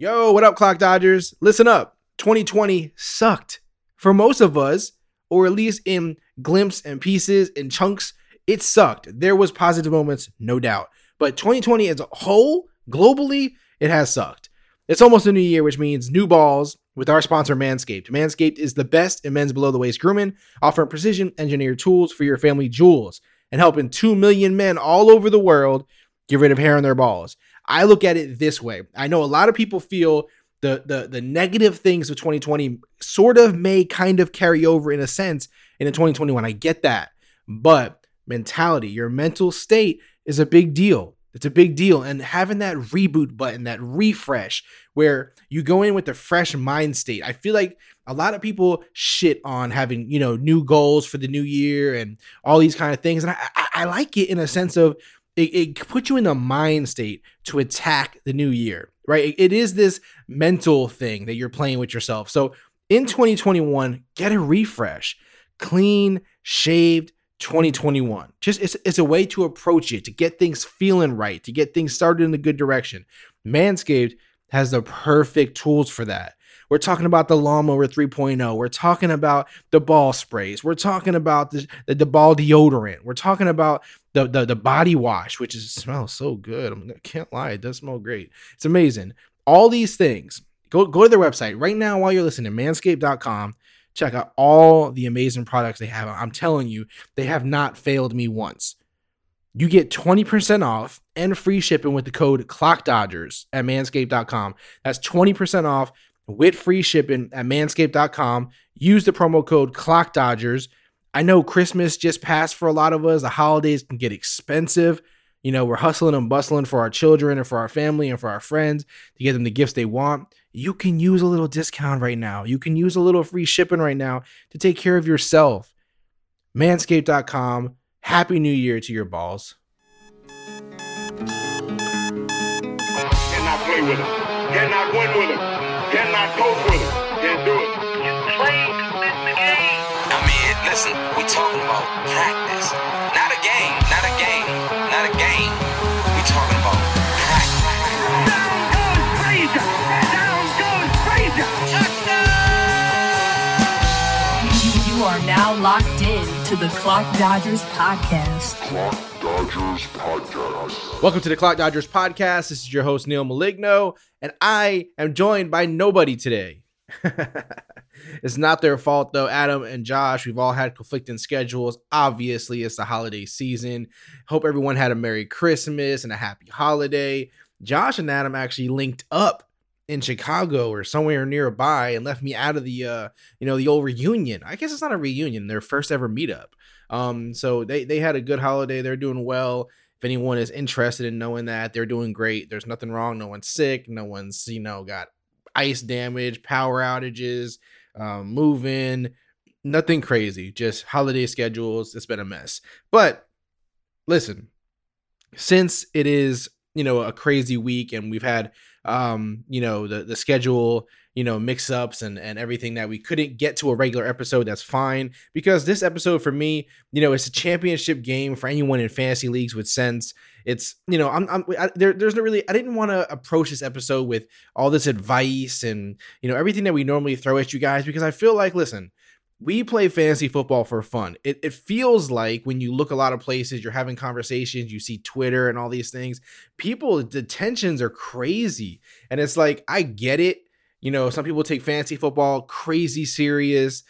Yo, what up, Clock Dodgers? Listen up. 2020 sucked for most of us, or at least in glimpses and pieces and chunks. It sucked. There was positive moments, no doubt. But 2020 as a whole, globally, it has sucked. It's almost a new year, which means new balls with our sponsor Manscaped. Manscaped is the best in men's below the waist grooming, offering precision engineered tools for your family jewels and helping 2 million men all over the world get rid of hair on their balls. I look at it this way. I know a lot of people feel the the the negative things of 2020 sort of may kind of carry over in a sense into 2021. I get that. But mentality, your mental state is a big deal. It's a big deal. And having that reboot button, that refresh, where you go in with a fresh mind state. I feel like a lot of people shit on having, you know, new goals for the new year and all these kind of things. And I, I, I like it in a sense of it, it puts you in the mind state to attack the new year, right? It, it is this mental thing that you're playing with yourself. So in 2021, get a refresh, clean, shaved, 2021. Just it's, it's a way to approach it, to get things feeling right, to get things started in a good direction. Manscaped has the perfect tools for that. We're talking about the lawnmower 3.0. We're talking about the ball sprays. We're talking about the, the, the ball deodorant. We're talking about the, the, the body wash, which is smells so good. I can't lie, it does smell great. It's amazing. All these things. Go go to their website right now while you're listening, manscaped.com. Check out all the amazing products they have. I'm telling you, they have not failed me once. You get 20% off and free shipping with the code ClockDodgers at manscaped.com. That's 20% off with free shipping at manscaped.com. Use the promo code ClockDodgers. I know Christmas just passed for a lot of us. The holidays can get expensive. You know, we're hustling and bustling for our children and for our family and for our friends to get them the gifts they want. You can use a little discount right now. You can use a little free shipping right now to take care of yourself. Manscaped.com. Happy New Year to your balls. Cannot play with him. Cannot win with him. Cannot with him. Can't do it. Listen, we talking about practice. Not a game, not a game, not a game. We talking about practice. Down goes Frazier. Down goes Frazier. You, you are now locked in to the Clock Dodgers podcast. Clock Dodgers Podcast. Welcome to the Clock Dodgers podcast. This is your host, Neil Maligno, and I am joined by nobody today. it's not their fault, though. Adam and Josh, we've all had conflicting schedules. Obviously, it's the holiday season. Hope everyone had a Merry Christmas and a happy holiday. Josh and Adam actually linked up in Chicago or somewhere nearby and left me out of the uh you know the old reunion. I guess it's not a reunion, their first ever meetup. Um so they they had a good holiday. They're doing well. If anyone is interested in knowing that, they're doing great. There's nothing wrong. No one's sick. No one's, you know, got ice damage, power outages, um, moving, nothing crazy. Just holiday schedules. It's been a mess. But listen, since it is, you know, a crazy week and we've had um, you know, the the schedule, you know, mix ups and and everything that we couldn't get to a regular episode, that's fine. Because this episode for me, you know, it's a championship game for anyone in fantasy leagues with sense. It's you know, I'm, I'm I, there. There's no really. I didn't want to approach this episode with all this advice and you know everything that we normally throw at you guys because I feel like, listen, we play fantasy football for fun. It, it feels like when you look a lot of places, you're having conversations, you see Twitter and all these things, people, the tensions are crazy. And it's like, I get it. You know, some people take fantasy football crazy serious,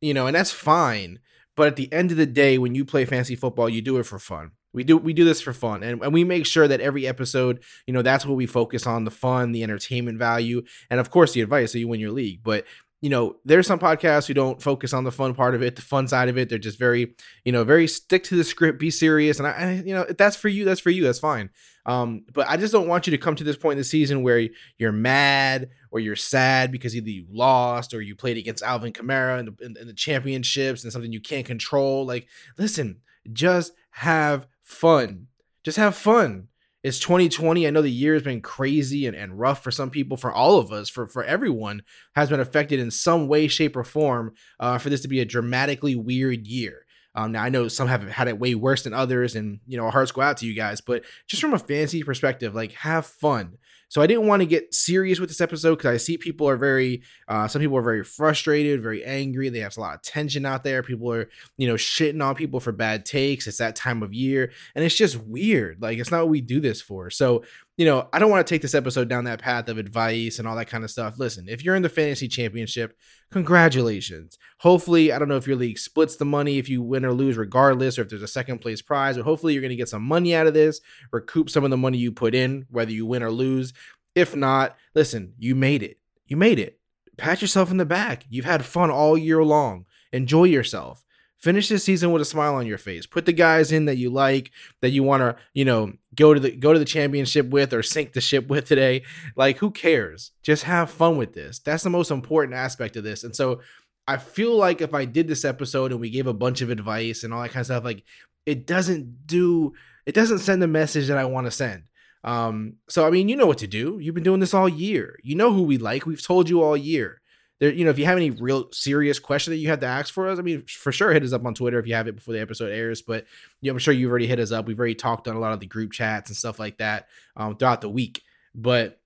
you know, and that's fine. But at the end of the day, when you play fantasy football, you do it for fun. We do we do this for fun, and, and we make sure that every episode, you know, that's what we focus on: the fun, the entertainment value, and of course the advice so you win your league. But you know, there's some podcasts who don't focus on the fun part of it, the fun side of it. They're just very, you know, very stick to the script, be serious. And I, I you know, that's for you, that's for you. That's fine. Um, but I just don't want you to come to this point in the season where you're mad or you're sad because either you lost or you played against Alvin Kamara in the, in, in the championships and something you can't control. Like, listen, just have fun. Just have fun. It's 2020. I know the year has been crazy and, and rough for some people, for all of us, for, for everyone has been affected in some way, shape, or form uh, for this to be a dramatically weird year. Um, now I know some have had it way worse than others, and you know our hearts go out to you guys. But just from a fantasy perspective, like have fun, So I didn't want to get serious with this episode because I see people are very, uh, some people are very frustrated, very angry. They have a lot of tension out there. People are, you know, shitting on people for bad takes. It's that time of year, and it's just weird. Like it's not what we do this for. So you know, I don't want to take this episode down that path of advice and all that kind of stuff. Listen, if you're in the fantasy championship, congratulations. Hopefully, I don't know if your league splits the money if you win or lose, regardless, or if there's a second place prize, but hopefully you're going to get some money out of this, recoup some of the money you put in, whether you win or lose. If not, listen, you made it. You made it. Pat yourself in the back. You've had fun all year long. Enjoy yourself. Finish this season with a smile on your face. Put the guys in that you like, that you want to, you know, go to the go to the championship with or sink the ship with today. Like, who cares? Just have fun with this. That's the most important aspect of this. And so, I feel like if I did this episode and we gave a bunch of advice and all that kind of stuff, like it doesn't do, it doesn't send the message that I want to send. Um, so I mean, you know what to do. You've been doing this all year. You know who we like. We've told you all year there, you know, if you have any real serious question that you had to ask for us, I mean, for sure, hit us up on Twitter if you have it before the episode airs. But you know, I'm sure you've already hit us up. We've already talked on a lot of the group chats and stuff like that um, throughout the week. But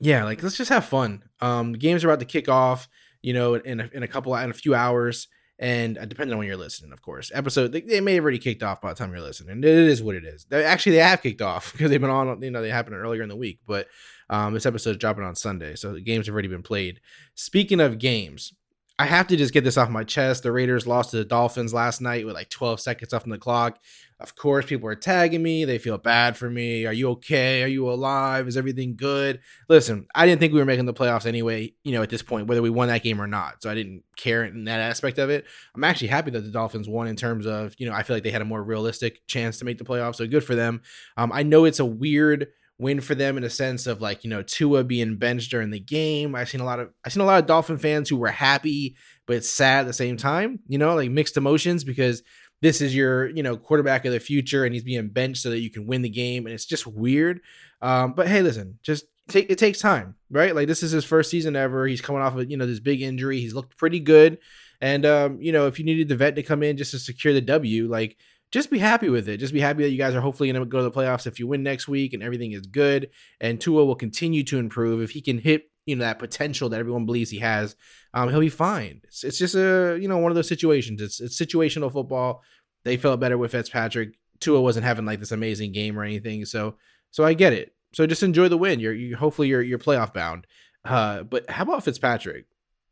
yeah, like let's just have fun. Um, the games are about to kick off. You know, in a, in a couple in a few hours, and uh, depending on when you're listening, of course, episode they, they, may have already kicked off by the time you're listening. It is what it is. They, actually, they have kicked off because they've been on. You know, they happened earlier in the week, but um, this episode is dropping on Sunday, so the games have already been played. Speaking of games, I have to just get this off my chest. The Raiders lost to the Dolphins last night with like 12 seconds on the clock. Of course, people are tagging me. They feel bad for me. Are you okay? Are you alive? Is everything good? Listen, I didn't think we were making the playoffs anyway, you know, at this point, whether we won that game or not. So I didn't care in that aspect of it. I'm actually happy that the Dolphins won in terms of, you know, I feel like they had a more realistic chance to make the playoffs. So good for them. Um, I know it's a weird win for them in a sense of like you know Tua being benched during the game. I've seen a lot of I've seen a lot of Dolphin fans who were happy but sad at the same time. You know, like mixed emotions because this is your you know quarterback of the future and he's being benched so that you can win the game and it's just weird. Um, but hey, listen, just take it takes time, right? Like this is his first season ever. He's coming off of you know this big injury. He's looked pretty good. And um, you know, if you needed the vet to come in just to secure the W, like just be happy with it. Just be happy that you guys are hopefully going to go to the playoffs if you win next week and everything is good. And Tua will continue to improve. If he can hit, you know, that potential that everyone believes he has, um, he'll be fine. It's, it's just a, you know, one of those situations. It's, it's situational football. They felt better with Fitzpatrick. Tua wasn't having like this amazing game or anything. So, so I get it. So just enjoy the win. You're, you hopefully you're, you're playoff bound. Uh, but how about Fitzpatrick?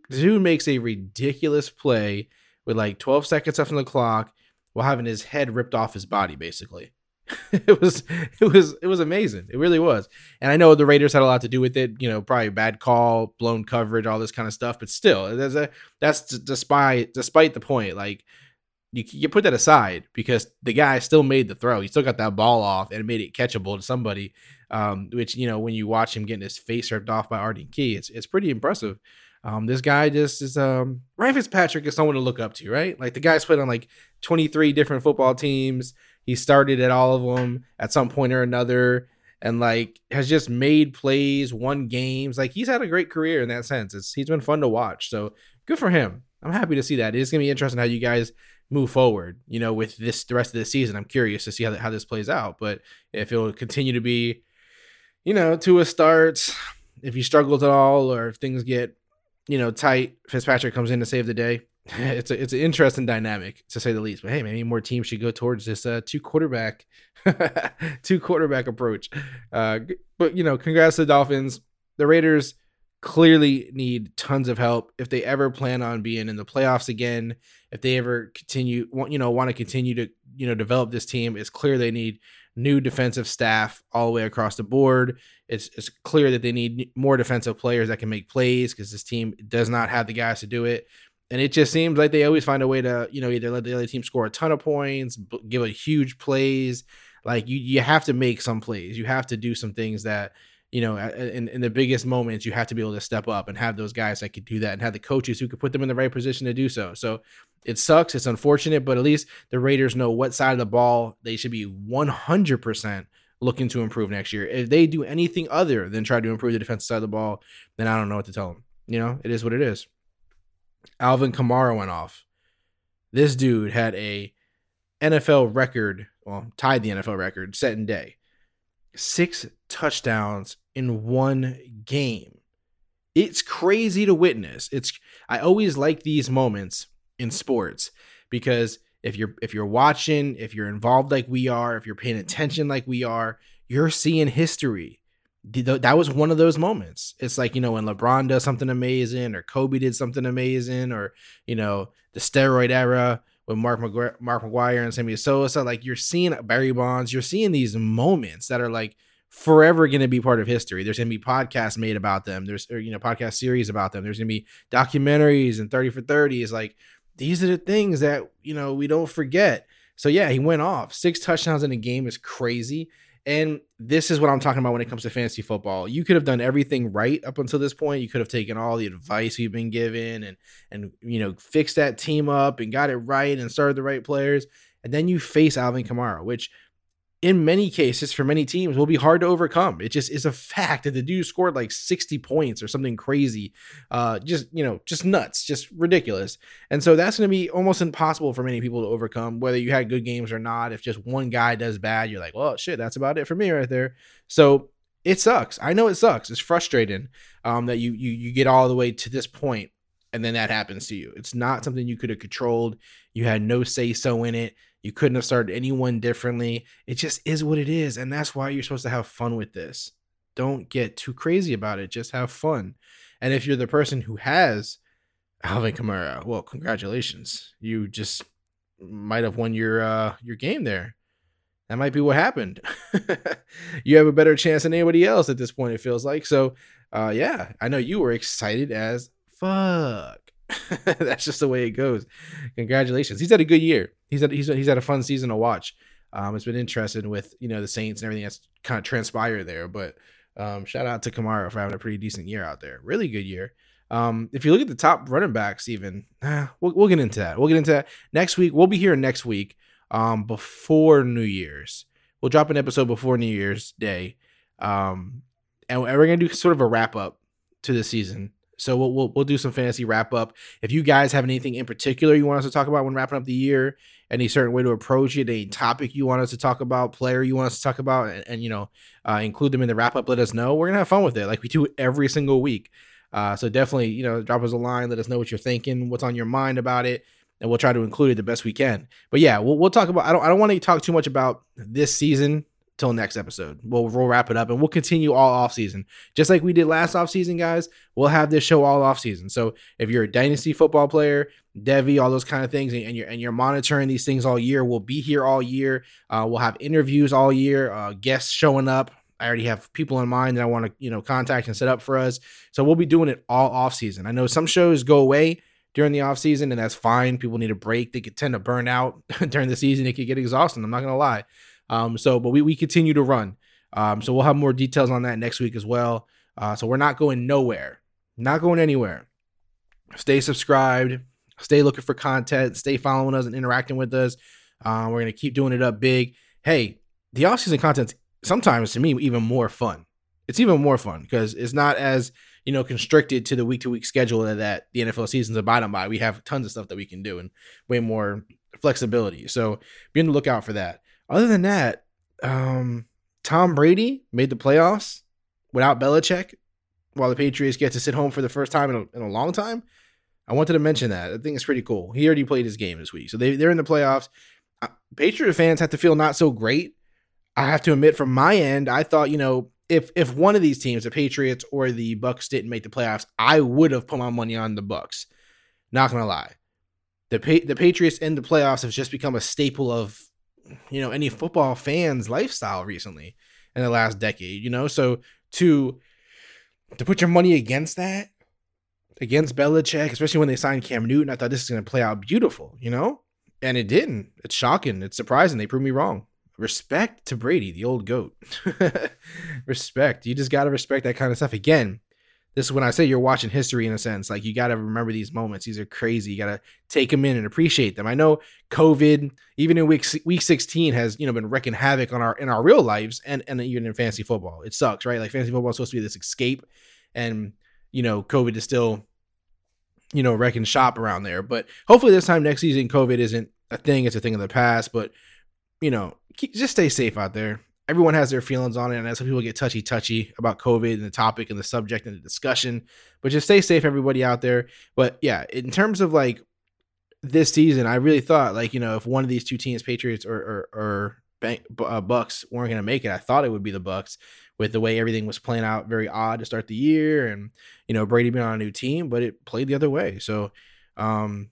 Dude makes a ridiculous play with like 12 seconds left on the clock while having his head ripped off his body basically. It was it was it was amazing. It really was. And i know the raiders had a lot to do with it you know probably bad call blown coverage all this kind of stuff but still there's a that's despite despite the point like you, you put that aside because the guy still made the throw. He still got that ball off and made it catchable to somebody um, which you know when you watch him getting his face ripped off by arden key it's, it's pretty impressive um, this guy just is um Ryan Fitzpatrick is someone to look up to, right? Like the guy's played on like 23 different football teams. He started at all of them at some point or another, and like has just made plays, won games. Like he's had a great career in that sense. It's he's been fun to watch. So good for him. I'm happy to see that. It's gonna be interesting how you guys move forward. You know, with this the rest of the season. I'm curious to see how how this plays out. But if it will continue to be, you know, Tua starts, if he struggles at all, or if things get you know, tight. Fitzpatrick comes in to save the day. It's a, it's an interesting dynamic to say the least. But hey, maybe more teams should go towards this uh, two quarterback, two quarterback approach. Uh, but you know, congrats to the Dolphins. The Raiders clearly need tons of help if they ever plan on being in the playoffs again. If they ever continue, you know, want to continue to you know develop this team, it's clear they need new defensive staff all the way across the board. It's, it's clear that they need more defensive players that can make plays because this team does not have the guys to do it. And it just seems like they always find a way to, you know, either let the other team score a ton of points, give a huge plays. Like you, you have to make some plays. You have to do some things that, you know, in, in the biggest moments, you have to be able to step up and have those guys that could do that and have the coaches who could put them in the right position to do so. So it sucks. It's unfortunate, but at least the Raiders know what side of the ball they should be 100% looking to improve next year. If they do anything other than try to improve the defensive side of the ball, then I don't know what to tell them. You know, it is what it is. Alvin Kamara went off. This dude had a NFL record, well, tied the NFL record, set in day. Six touchdowns in one game. It's crazy to witness. It's I always like these moments in sports because if you're if you're watching, if you're involved like we are, if you're paying attention like we are, you're seeing history. That was one of those moments. It's like, you know, when LeBron does something amazing or Kobe did something amazing or, you know, the steroid era with Mark McGwire, Mark McGwire and Sammy Sosa, like you're seeing Barry Bonds, you're seeing these moments that are like forever going to be part of history. There's going to be podcasts made about them. There's or, you know podcast series about them. There's going to be documentaries and 30 for 30 is like these are the things that you know we don't forget. So yeah, he went off. Six touchdowns in a game is crazy. And this is what I'm talking about when it comes to fantasy football. You could have done everything right up until this point. You could have taken all the advice you've been given and and you know fixed that team up and got it right and started the right players. And then you face Alvin Kamara, which in many cases for many teams will be hard to overcome. It just is a fact that the dude scored like 60 points or something crazy. Uh just, you know, just nuts, just ridiculous. And so that's going to be almost impossible for many people to overcome whether you had good games or not. If just one guy does bad, you're like, "Well, shit, that's about it for me right there." So it sucks. I know it sucks. It's frustrating um that you you you get all the way to this point and then that happens to you. It's not something you could have controlled. You had no say so in it. You couldn't have started anyone differently. It just is what it is. And that's why you're supposed to have fun with this. Don't get too crazy about it. Just have fun. And if you're the person who has Alvin Kamara, well, congratulations. You just might have won your uh your game there. That might be what happened. you have a better chance than anybody else at this point, it feels like. So uh yeah, I know you were excited as fuck. That's just the way it goes. Congratulations. He's had a good year. He's had he's he's had a fun season to watch. Um, it's been interesting with you know the Saints and everything that's kind of transpired there. But um, shout out to Kamara for having a pretty decent year out there. Really good year. Um, if you look at the top running backs, even eh, we'll, we'll get into that. We'll get into that next week. We'll be here next week um, before New Year's. We'll drop an episode before New Year's Day, um, and we're gonna do sort of a wrap up to the season. So we'll, we'll we'll do some fantasy wrap up. If you guys have anything in particular you want us to talk about when wrapping up the year, any certain way to approach it, any topic you want us to talk about, player you want us to talk about, and, and you know uh, include them in the wrap up, let us know. We're gonna have fun with it, like we do every single week. Uh, so definitely, you know, drop us a line, let us know what you're thinking, what's on your mind about it, and we'll try to include it the best we can. But yeah, we'll, we'll talk about. I don't I don't want to talk too much about this season till next episode. We'll, we'll wrap it up and we'll continue all off season. Just like we did last off season, guys, we'll have this show all off season. So if you're a dynasty football player, devy, all those kind of things, and you're and you're monitoring these things all year, we'll be here all year. Uh, we'll have interviews all year, uh, guests showing up. I already have people in mind that I want to, you know, contact and set up for us. So we'll be doing it all off season. I know some shows go away during the off season, and that's fine. People need a break. They could tend to burn out during the season. It could get exhausting. I'm not gonna lie. Um, so, but we, we continue to run. Um, so we'll have more details on that next week as well. Uh, so we're not going nowhere, not going anywhere. Stay subscribed, stay looking for content, stay following us and interacting with us. Uh, we're gonna keep doing it up big. Hey, the off-season content's sometimes to me even more fun. It's even more fun because it's not as you know constricted to the week-to-week schedule that the NFL season's abiding by. We have tons of stuff that we can do and way more flexibility. So be on the lookout for that. Other than that, um, Tom Brady made the playoffs without Belichick, while the Patriots get to sit home for the first time in a, in a long time. I wanted to mention that. I think it's pretty cool. He already played his game this week, so they they're in the playoffs. Uh, Patriot fans have to feel not so great. I have to admit, from my end, I thought you know if if one of these teams, the Patriots or the Bucs, didn't make the playoffs, I would have put my money on the Bucs. Not gonna lie, the pa- the Patriots in the playoffs have just become a staple of you know any football fans lifestyle recently in the last decade you know? So to to put your money against that against Belichick especially when they signed Cam Newton I thought this is going to play out beautiful you know? And it didn't. It's shocking. It's surprising. They proved me wrong. Respect to Brady the old goat. Respect. You just got to respect that kind of stuff. Again this is when I say you're watching history in a sense. Like you got to remember these moments. These are crazy. You got to take them in and appreciate them. I know COVID, even in week week 16, has you know been wrecking havoc on our in our real lives and and even in fantasy football. It sucks, right? Like fantasy football is supposed to be this escape, and you know COVID is still you know wrecking shop around there. But hopefully this time next season, COVID isn't a thing. It's a thing of the past. But you know, just stay safe out there. Everyone has their feelings on it, and some people get touchy touchy about COVID and the topic and the subject and the discussion. But just stay safe, everybody out there. But yeah, in terms of like this season, I really thought like you know if one of these two teams, Patriots or or, or Bank, uh, Bucs, weren't going to make it, I thought it would be the Bucs with the way everything was playing out. Very odd to start the year, and you know Brady being on a new team, but it played the other way. So um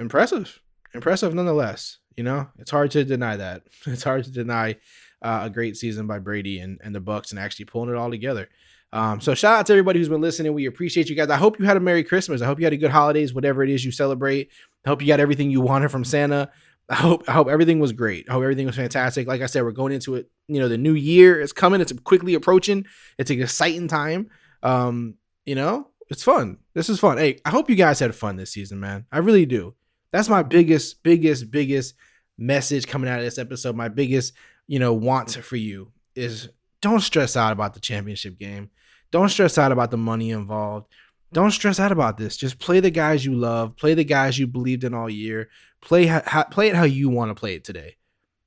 impressive, impressive nonetheless. You know, it's hard to deny that. It's hard to deny uh, a great season by Brady and, and the Bucs and actually pulling it all together. Um, so shout out to everybody who's been listening. We appreciate you guys. I hope you had a Merry Christmas. I hope you had a good holidays, whatever it is you celebrate. I hope you got everything you wanted from Santa. I hope I hope everything was great. I hope everything was fantastic. Like I said, we're going into it. You know, the new year is coming. It's quickly approaching. It's an exciting time. Um, you know, it's fun. This is fun. Hey, I hope you guys had fun this season, man. I really do. That's my biggest, biggest, biggest message coming out of this episode. My biggest, you know, wants for you is don't stress out about the championship game. Don't stress out about the money involved. Don't stress out about this. Just play the guys you love. Play the guys you believed in all year. Play ha- play it how you want to play it today.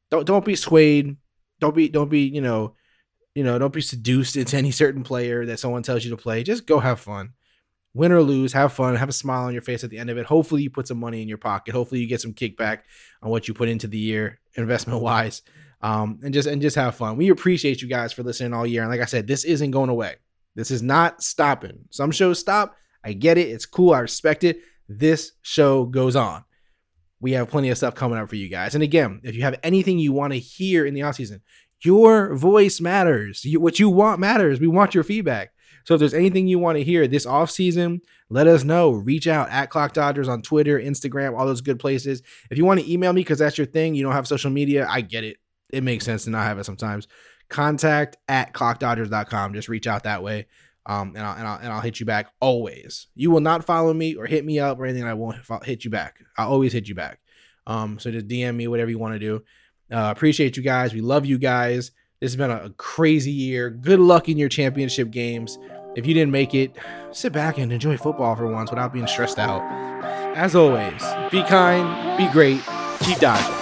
Don't don't be swayed. Don't be don't be you know you know don't be seduced into any certain player that someone tells you to play. Just go have fun. Win or lose, have fun, have a smile on your face at the end of it. Hopefully, you put some money in your pocket. Hopefully, you get some kickback on what you put into the year, investment wise, um, and just and just have fun. We appreciate you guys for listening all year. And like I said, this isn't going away. This is not stopping. Some shows stop. I get it. It's cool. I respect it. This show goes on. We have plenty of stuff coming up for you guys. And again, if you have anything you want to hear in the off season, your voice matters. You, what you want matters. We want your feedback. So if there's anything you want to hear this off season, let us know. Reach out at Clock Dodgers on Twitter, Instagram, all those good places. If you want to email me because that's your thing, you don't have social media, I get it. It makes sense to not have it sometimes contact at clockdodgers.com. Just reach out that way. Um, and I'll, and I'll, and I'll hit you back always. You will not follow me or hit me up or anything. I won't hit you back. I'll always hit you back. Um, so just DM me, whatever you want to do. Uh, appreciate you guys. We love you guys. This has been a crazy year. Good luck in your championship games. If you didn't make it, sit back and enjoy football for once without being stressed out. As always, be kind, be great, keep dodging.